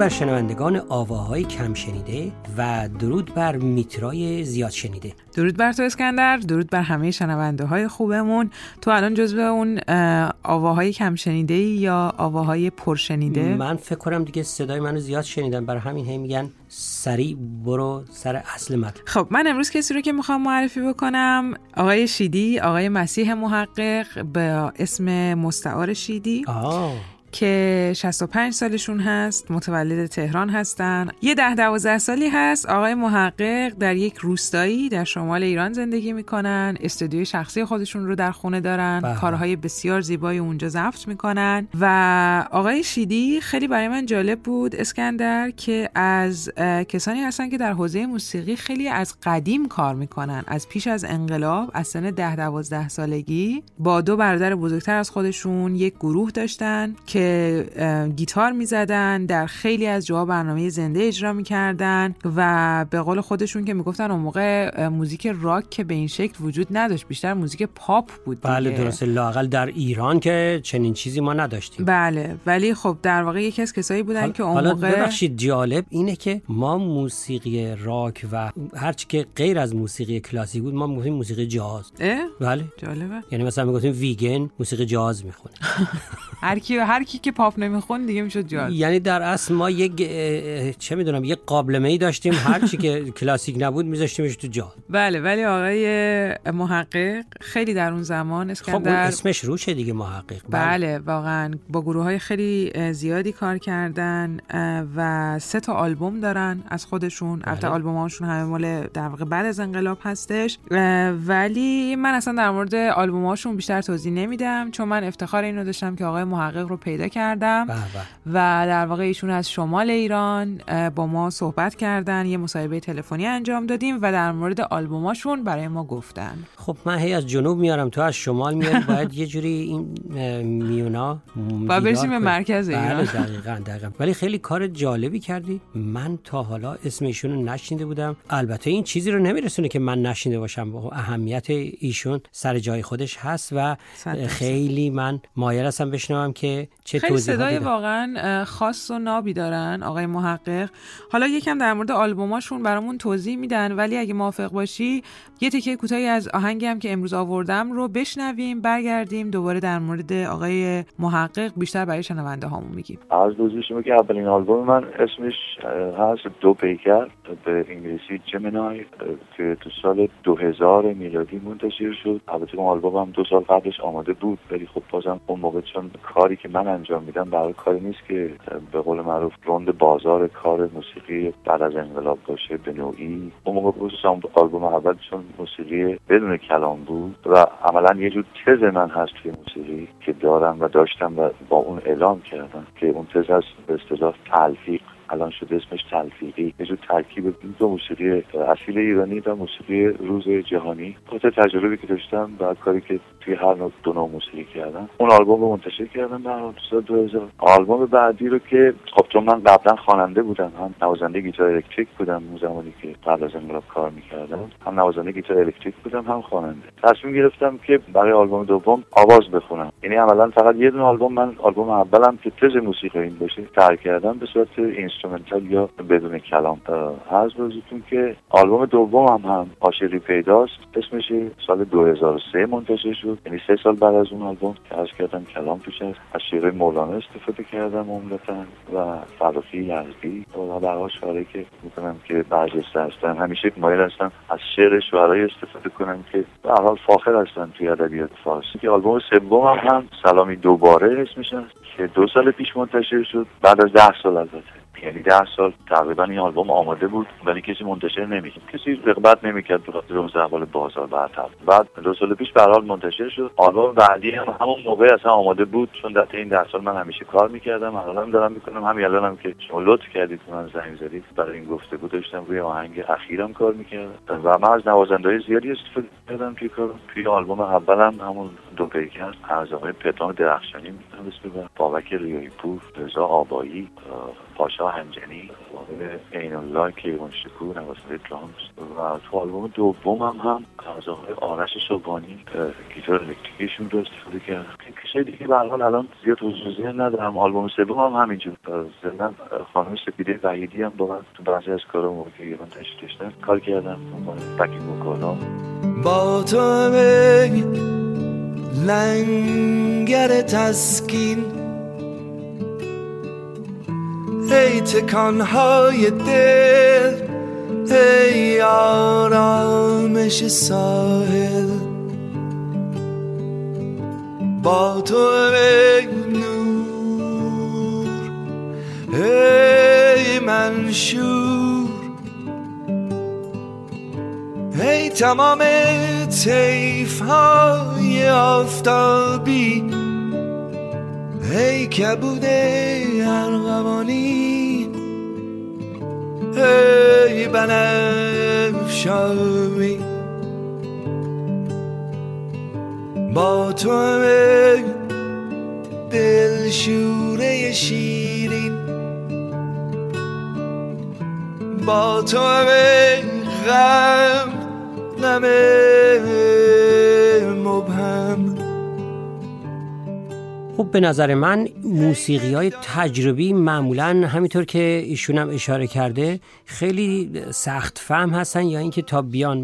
بر شنوندگان آواهای کم شنیده و درود بر میترای زیاد شنیده. درود بر تو اسکندر درود بر همه شنونده های خوبمون. تو الان جزو اون آواهای کم شنیده یا آواهای پرشنیده من فکر کنم دیگه صدای منو زیاد شنیدم برای همین هی میگن سریع برو سر اصل مطلب خب من امروز کسی رو که می‌خوام معرفی بکنم آقای شیدی آقای مسیح محقق به اسم مستعار شیدی. آه. که 65 سالشون هست متولد تهران هستن. یه ده دوازده سالی هست. آقای محقق در یک روستایی در شمال ایران زندگی می‌کنن. استودیوی شخصی خودشون رو در خونه دارن. بله. کارهای بسیار زیبایی اونجا ضبط می‌کنن. و آقای شیدی خیلی برای من جالب بود اسکندر که از کسانی هستن که در حوزه موسیقی خیلی از قدیم کار می‌کنن. از پیش از انقلاب از سن ده دوازده سالگی با دو برادر بزرگتر از خودشون یک گروه داشتن که اه، گیتار می‌زدن در خیلی از جاها برنامه زنده اجرا می‌کردن و به قول خودشون که می‌گفتن اون موقع موزیک راک که به این شکل وجود نداشت بیشتر موزیک پاپ بود بله دیگه. درسته. لاقل در ایران که چنین چیزی ما نداشتیم. بله. ولی خب در واقع یکی از کسایی بودن حالا- که اون حالا موقع ببخشید جالب اینه که ما موسیقی راک و هرچی که غیر از موسیقی کلاسیک بود ما می‌گفتیم موسیقی جاز؟ بله. جالبه. یعنی مثلا می‌گفتیم ویگن موسیقی جاز می‌خونه. هر کی هر کی که پاپ نمیخون دیگه می‌شد جاز یعنی در اصل ما یک چه می‌دونم یک قابلمه ای داشتیم. هر چی که کلاسیک نبود میذاشتیمش تو جاز بله ولی آقای محقق خیلی در اون زمان خب اون اسکندر اسمش روشه دیگه محقق. بله. واقعا با گروه های خیلی زیادی کار کردن و سه تا آلبوم دارن از خودشون. البته بله. آلبوم هاشون همه مال در واقع بعد از انقلاب هستش. ولی من اصلا در مورد آلبوم هاشون بیشتر توضیح نمیدم چون من افتخار اینو داشتم که آقای محقق رو پیدا کردم به به. و در واقع ایشون از شمال ایران با ما صحبت کردن یه مصاحبه تلفنی انجام دادیم و در مورد آلبوماشون برای ما گفتن خب من هی از جنوب میارم تو از شمال میاری باید یه جوری این میونا باید برسیم به. مرکز ایران. بله دقیقا دقیقا ولی خیلی کار جالبی کردی من تا حالا اسم ایشون رو نشنیده بودم البته این چیزی رو نمیرسونه که من نشنیده باشم با اهمیت ایشون سر جای خودش هست و. خیلی من مایل هستم بشنوم که چه خیلی صدای. واقعا خاص و نابی دارن آقای محقق. حالا یکم در مورد آلبوماشون برامون توضیح میدن ولی اگه موافق باشی یه تیکه کوتاهی از آهنگی هم که امروز آوردم رو بشنویم برگردیم دوباره در مورد آقای محقق بیشتر برای شنونده هامون میگیم. از دوزی شما که اولین آلبوم من اسمش هست دو پیکر به انگلیسی جمنای که تو سال 2000 میلادی منتشر شد. البته اون آلبوم هم دو سال قبلش آماده بود ولی خب بازم اون موقع چون کاری که من انجام میدم برای کاری نیست که به قول معروف روند بازار کار موسیقی بعد از انقلاب باشه به نوعی. اون موقع خصوصا آلبوم اول چون موسیقی بدون کلام بود و عملا یه جور تز من هست توی موسیقی که دارم و داشتم و با اون اعلام کردم که اون تز هست به اصطلاح تلفیق. الان شده اسمش تلفیقی. یه جور ترکیب دو موسیقی اصیل ایرانی و موسیقی روز جهانی. خاطر تجربی که داشتم و کاری که توی هر نوع دو نوع موسیقی کردم. اون آلبوم رو منتشر کردم در سال 2000 آلبوم بعدی رو که چون من قبلا خواننده بودم هم نوازنده گیتار الکتریک بودم اون زمانی که قبل از انقلاب کار می‌کردم. هم نوازنده گیتار الکتریک بودم هم خواننده. تصمیم گرفتم که برای آلبوم دوم آواز بخونم. یعنی عملا فقط یه دونه آلبوم من آلبوم اولم که سبز موسیقی این باشه تر کردم به صورت instrumental یا بدون کلام. هر روزتون که آلبوم دوم هم هم عاشقی پیداست اسمش سال 2003 منتشر شد. یعنی سه سال بعد از اون آلبوم که کردم کلام توش از شعر مولانا استفاده کردم عمدتا. و فرخی یزدی و شعرهایی که می‌کنم که برجسته هستن. همیشه مایل هستم از شعر شعرهایی استفاده کنم که به حال فاخر هستن توی ادبیات فارسی. که آلبوم سوم هم, هم سلامی دوباره اسمش هست که دو سال پیش منتشر شد. بعد از ده سال البته یعنی ده سال تقریبا این آلبوم آماده بود ولی کسی منتشر نمی‌کرد. کسی رغبت نمی‌کرد به خاطر اون احوال بازار برتر. بعد دو سال پیش به منتشر شد. آلبوم بعدی هم همون موقع اصلا آماده بود چون در این ده سال من همیشه کار می‌کردم الان دارم می‌کنم. همین الانم هم که شما لطف کردید من زنگ زدید برای این گفتگو داشتم روی آهنگ اخیرم کار می‌کردم. و من از نوازنده زیادی استفاده کردم توی کار. توی آلبوم اولم همون دو پیکر از آقای پدرام درخشانی می‌تونم بابک ریایی پور رضا آبایی پاشا هنجنی عین الله کیوان شکور نوازنده درامز و تو آلبوم دوم هم هم از آقای آرش صبحانی گیتار الکتریکیشون رو استفاده کردم کشای دیگه به حال الان زیاد حضوری ندارم. آلبوم سوم هم همینجور. زندن خانم سپیده وحیدی هم با تو بعضی از کارا موقع که ایران تشریف کار کردم بکی بکالا با تو لنگر تسکین. ای تکانهای دل ای آرامش ساحل. با تو ای نور ای منشور. ای تمام تیف آفتابی. ای کبود ارغوانی. ای بنفشایی با تو دلشوره شیرین. با تو غم غم مبهم. خب به نظر من موسیقی های تجربی معمولا همینطور که ایشون هم اشاره کرده خیلی سخت فهم هستن یا اینکه تا بیان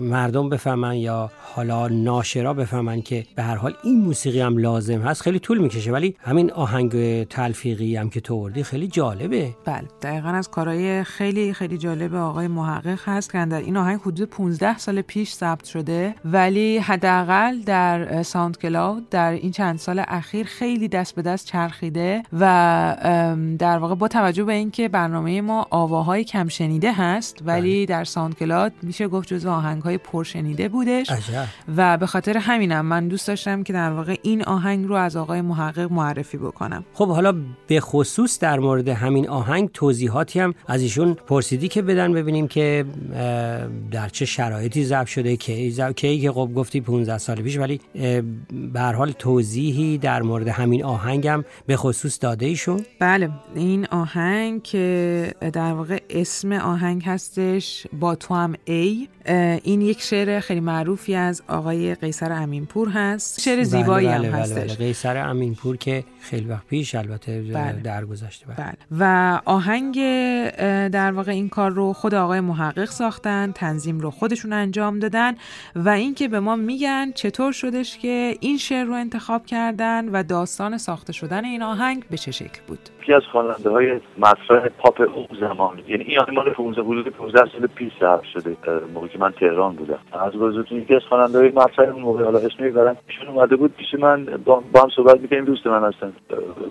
مردم بفهمن یا حالا ناشرا بفهمن که به هر حال این موسیقی هم لازم هست خیلی طول می‌کشه. ولی همین آهنگ تلفیقی هم که توردی خیلی جالبه. بله دقیقا از کارهای خیلی خیلی جالب آقای محقق هست که در این آهنگ حدود 15 سال پیش ثبت شده ولی حداقل در ساوند کلاود در این چند سال اخیر خیلی دست به دست چرخیده و در واقع با توجه به اینکه برنامه ما آواهای کم شنیده هست ولی بله. در ساوند کلاد میشه گفت جزو آهنگ های پرشنیده بودش. و به خاطر همینم من دوست داشتم که در واقع این آهنگ رو از آقای محقق معرفی بکنم. خب حالا به خصوص در مورد همین آهنگ توضیحاتی هم از ایشون پرسیدیم که بدن ببینیم که در چه شرایطی ضبط شده که کی که خب گفتی 15 سال پیش ولی به هر حال توضیحی در مورد همین آهنگم به خصوص داده ایشون بله این آهنگ که در واقع اسم آهنگ هستش با تو هم ای این یک شعر خیلی معروفی از آقای قیصر امینپور هست شعر بله، زیبایی بله هم بله هستش بله قیصر امینپور که خیلی وقت پیش البته بله. در گذشته بله. بله. و آهنگ در واقع این کار رو خود آقای محقق ساختن تنظیم رو خودشون انجام دادن و اینکه به ما میگن چطور شدش که این شعر رو انتخاب کردن و داستان ساخته شدن این آهنگ به چه شکل بود؟ یکی از خواننده های مطرح پاپ اون زمان. یعنی این آهنگ مال 15 حدود 15 سال پیش ضبط شده موقعی که من تهران بودم. از بزرگترین یکی از خواننده های مطرح اون موقع حالا اسمی برن ایشون اومده بود پیش من با, هم صحبت می‌کنیم دوست من هستن.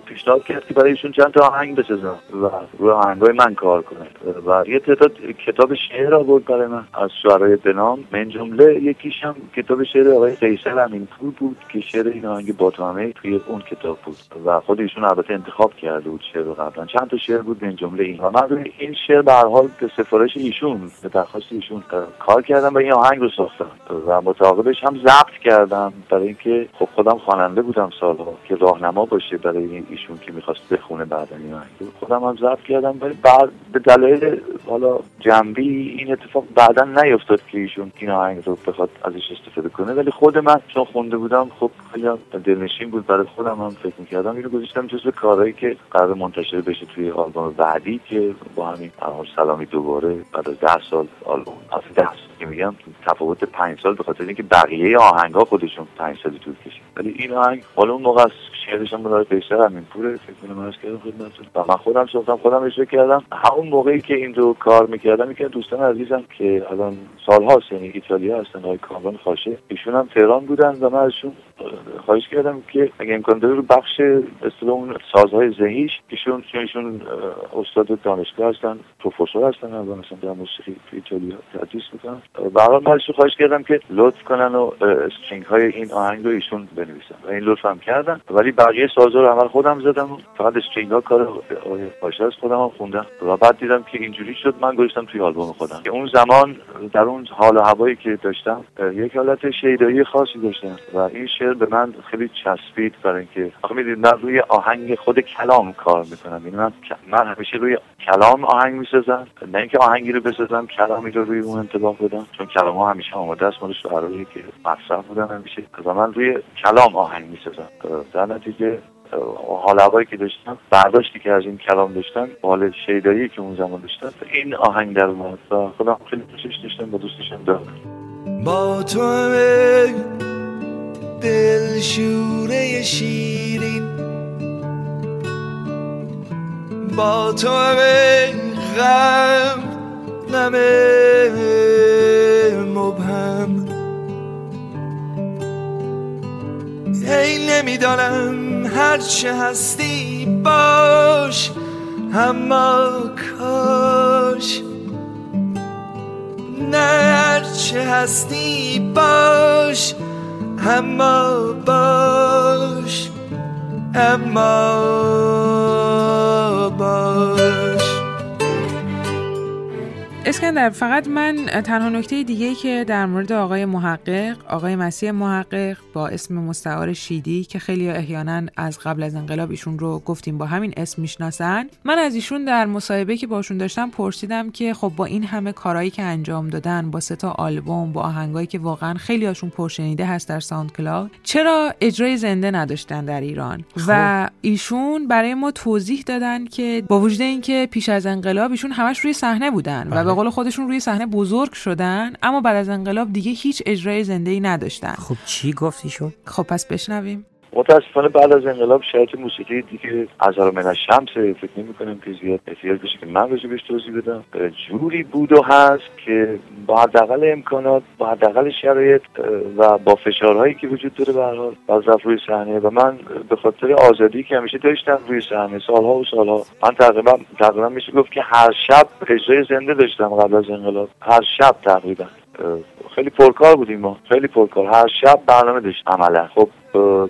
پیشنهاد کرد که برای ایشون چند تا آهنگ بسازم و روی آهنگای من کار کنه و یه تعداد کتاب شعر آورد برای من. از شعرهای بنام من جمله یکیش هم کتاب شعر آقای قیصر امینپور بود که شعر این آهنگ با توی اون کتاب بود. و خود ایشون البته انتخاب کرده بود شعر قبلا. چند تا شعر بود این جمله این و من این شعر به هر حال به سفارش ایشون به درخواست ایشون کار کردم و این آهنگ رو ساختم. و متعاقبش هم ضبط کردم برای اینکه خب خودم خواننده بودم سالها که راهنما باشه برای ایشون که می‌خواست بخونه بعد این آهنگ. خودم هم ضبط کردم ولی بعد به دلایل حالا جنبی این اتفاق بعدا نیفتاد که ایشون این آهنگ رو بخواد ازش استفاده کنه. ولی خود من چون خونده بودم خب خیلی دلنشین بود برای خودم هم فکر می‌کردم. اینو گذاشتم جزو کارهایی که قرار منتشر بشه توی آلبوم بعدی که با همین سلامی دوباره بعد از ده سال آلبوم از ده سال که میگم تفاوت پنج سال به خاطر اینکه بقیه آهنگ ها خودشون پنج سال طول کشید ولی این آهنگ حالا اون موقع از شعرش هم برای بیشتر همین پوره. فکر کنم از کردم خدمتتون. و من خودم ساختم خودم اجرا کردم. همون موقعی که این رو کار می‌کردم یکی دوستان عزیزم که الان سالهاست یعنی ایتالیا هستن آقای کامران خاشه ایشون هم تهران بودن و من ازشون خواهش کردم که اگه امکان داره بخش اصطلاح سازهای ذهیش ایشون ایشون استاد دانشگاه هستن پروفسور هستن مثلا در موسیقی ایتالیا تدریس می‌کنن. برای من خواهش کردم که لطف کنن و استرینگ های این آهنگ رو ایشون بنویسن. و این لطف هم کردن. ولی بقیه سازها رو عمل خودم زدم. فقط استرینگ ها کار باشه از خودم هم خوندم. و بعد دیدم که اینجوری شد من گذاشتم توی آلبوم خودم. که اون زمان در اون حال و هوایی که داشتم یک حالت شیدایی خاصی داشتم. و این شعر به من خیلی چسبید برای اینکه آخه می‌دید من روی آهنگ خود کلام کار می‌کنم. یعنی من من همیشه روی کلام آهنگ می‌سازم. نه اینکه آهنگی رو بسازم کلامی رو روی اون انتباه بدم چون کلام ها همیشه آماده است. مال شعرهایی که مطرح بودن همیشه. و من روی کلام آهنگ می‌سازم. در نتیجه حال هوایی که داشتم برداشتی که از این کلام داشتم حال شیدایی که اون زمان داشتم این آهنگ در اومد. خودم خیلی دوستش داشتم با دوستشم دارم. با تو دل شوره شیرین. با تو غم نمه مبهم. هی نمی‌دانم هرچه هستی باش اما کاش. نه هرچه هستی باش. اما باش اما باش اسکندر فقط من تنها نکته دیگه که در مورد آقای محقق آقای مسیح محقق با اسم مستعار شیدی که خیلی احیانا از قبل از انقلاب ایشون رو گفتیم با همین اسم می‌شناسن. من از ایشون در مصاحبه که باشون داشتم پرسیدم که خب با این همه کارهایی که انجام دادن با سه تا آلبوم با آهنگایی که واقعا خیلی هاشون پرشنیده هست در ساوند کلاود چرا اجرای زنده نداشتن در ایران؟ و خب. ایشون برای ما توضیح دادن که با وجود اینکه پیش از انقلاب ایشون همش روی صحنه بودن و به قول خودشون روی صحنه بزرگ شدن اما بعد از انقلاب دیگه هیچ اجرای زنده ای نداشتن. خب چی گفتیشون خب پس بشنویم. متاسفانه بعد از انقلاب شرایط موسیقی دیگه از من شمس فکر نمی کنم که زیاد احتیاج بشه که من بهش توضیح بدم. جوری بود و هست که با حداقل امکانات با حداقل شرایط و با فشارهایی که وجود داره به حال روی صحنه. و من به خاطر آزادی که همیشه داشتم روی صحنه سالها و سالها. من تقریبا تقریبا میشه گفت که هر شب اجرای زنده داشتم قبل از انقلاب. هر شب تقریبا. خیلی پرکار بودیم ما. خیلی پرکار. هر شب برنامه داشت عملا. خب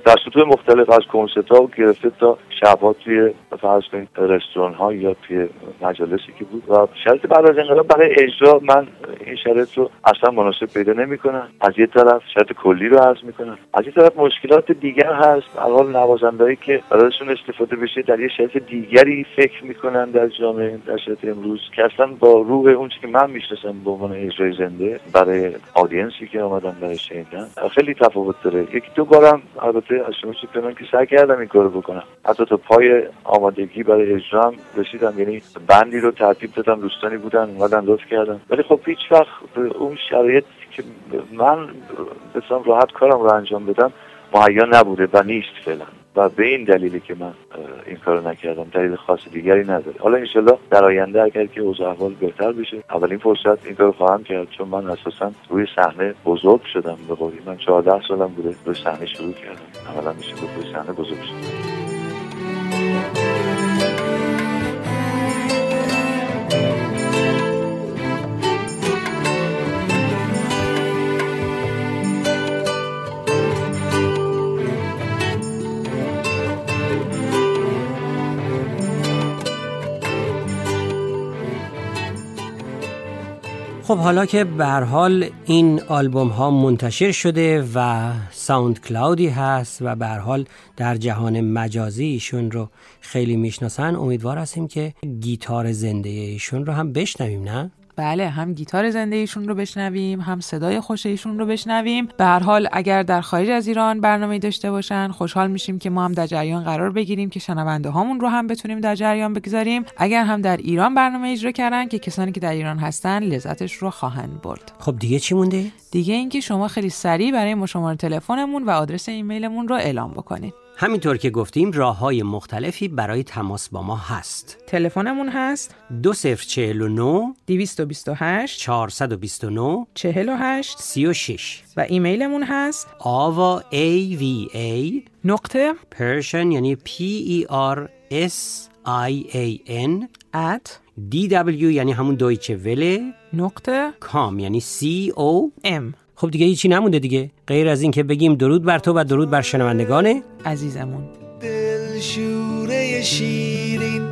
در سطوح مختلف از کنسرت ها گرفته تا شبها توی فرض کنید رستوران ها یا توی مجالسی که بود. و شرط بعد از انقلاب برای اجرا من این شرط رو اصلا مناسب پیدا نمی‌کنم. از یه طرف شرط کلی رو عرض می‌کنم. از یه طرف مشکلات دیگر هست. حال نوازندهایی که برایشون استفاده بشه در یه شرط دیگری فکر می‌کنن در جامعه در شرط امروز که اصلا با روح اون که من می‌شناسم به عنوان اجرای زنده برای آدینسی که آمدن برای شنیدن خیلی تفاوت داره. یکی دو بارم البته شما کنم که سعی کردم این کارو بکنم. حتی تا پای آمادگی برای اجرام رسیدم یعنی بندی رو ترتیب دادم دوستانی بودن اومدن لطف کردم ولی خب هیچ وقت اون شرایط که من بسام راحت کارم رو انجام بدم مهیا نبوده و نیست فعلا. و به این دلیلی که من این کارو نکردم دلیل خاص دیگری نداره. حالا انشالله در آینده اگر که اوضاع احوال بهتر بشه اولین فرصت این کارو خواهم کرد چون من اساسا روی صحنه بزرگ شدم به قولی. من 14 سالم بوده روی صحنه شروع کردم. اولا میشه روی صحنه بزرگ شدم. خب حالا که به حال این آلبوم ها منتشر شده و ساوند کلاودی هست و به حال در جهان مجازی ایشون رو خیلی می‌شناسن امیدوار هستیم که گیتار زنده ایشون رو هم بشنویم نه؟ بله هم گیتار زنده ایشون رو بشنویم هم صدای خوش ایشون رو بشنویم. به هر حال اگر در خارج از ایران برنامه داشته باشن خوشحال میشیم که ما هم در جریان قرار بگیریم که شنونده هامون رو هم بتونیم در جریان بگذاریم. اگر هم در ایران برنامه اجرا کردن که کسانی که در ایران هستن لذتش رو خواهند برد. خب دیگه چی مونده؟ دیگه اینکه شما خیلی سریع برای ما شماره تلفنمون و آدرس ایمیلمون رو اعلام بکنید. همینطور که گفتیم راه های مختلفی برای تماس با ما هست. تلفنمون هست؟ 2049 228 429 48 36 و ایمیلمون هست؟ آوا A V A نقطه Persian یعنی P E R S I A N at D W یعنی همون دویچه وله نقطه کام یعنی C O ام خب دیگه هیچی نمونده دیگه. غیر از این که بگیم درود بر تو و درود بر شنوندگان عزیزمون. دل شوره شیرین.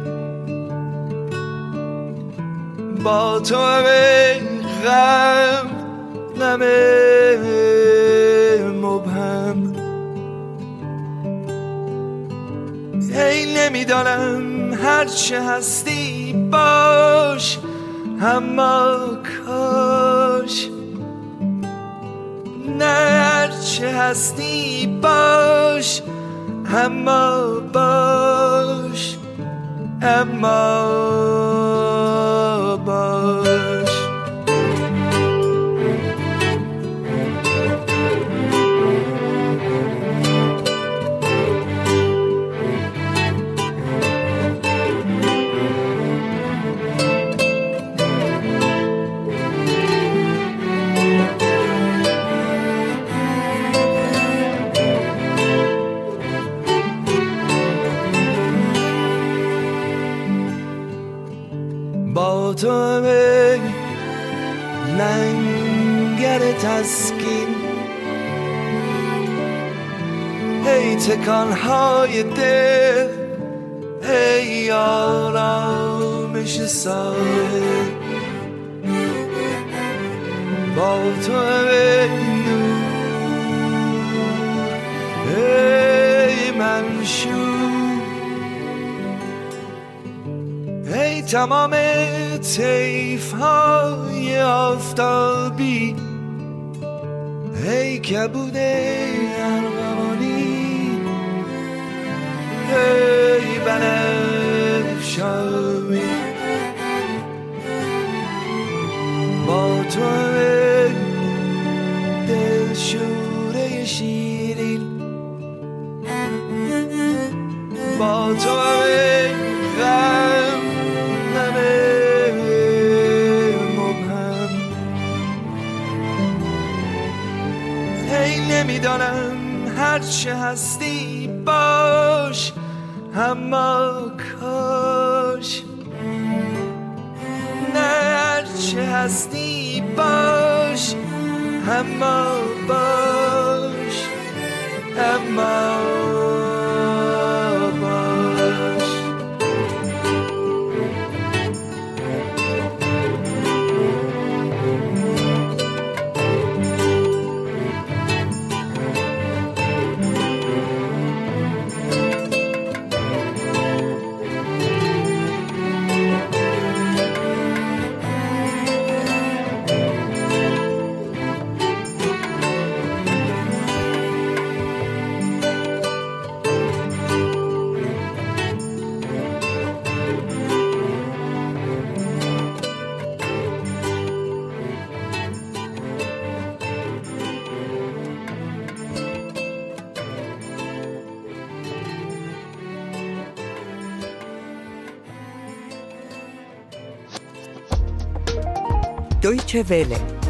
با تو غم غم مبهم. ای نمی‌دانم هرچه هستی باش اما نه هرچه هستی باش اما باش اما لنگر تسکین. ای تکانهای دل ای آرامش ساحل با تو نور ای منشور ای تمام تیف های آفتابی. ای کبود ارغوانی هستی باش اما باش اما Deutsche Welle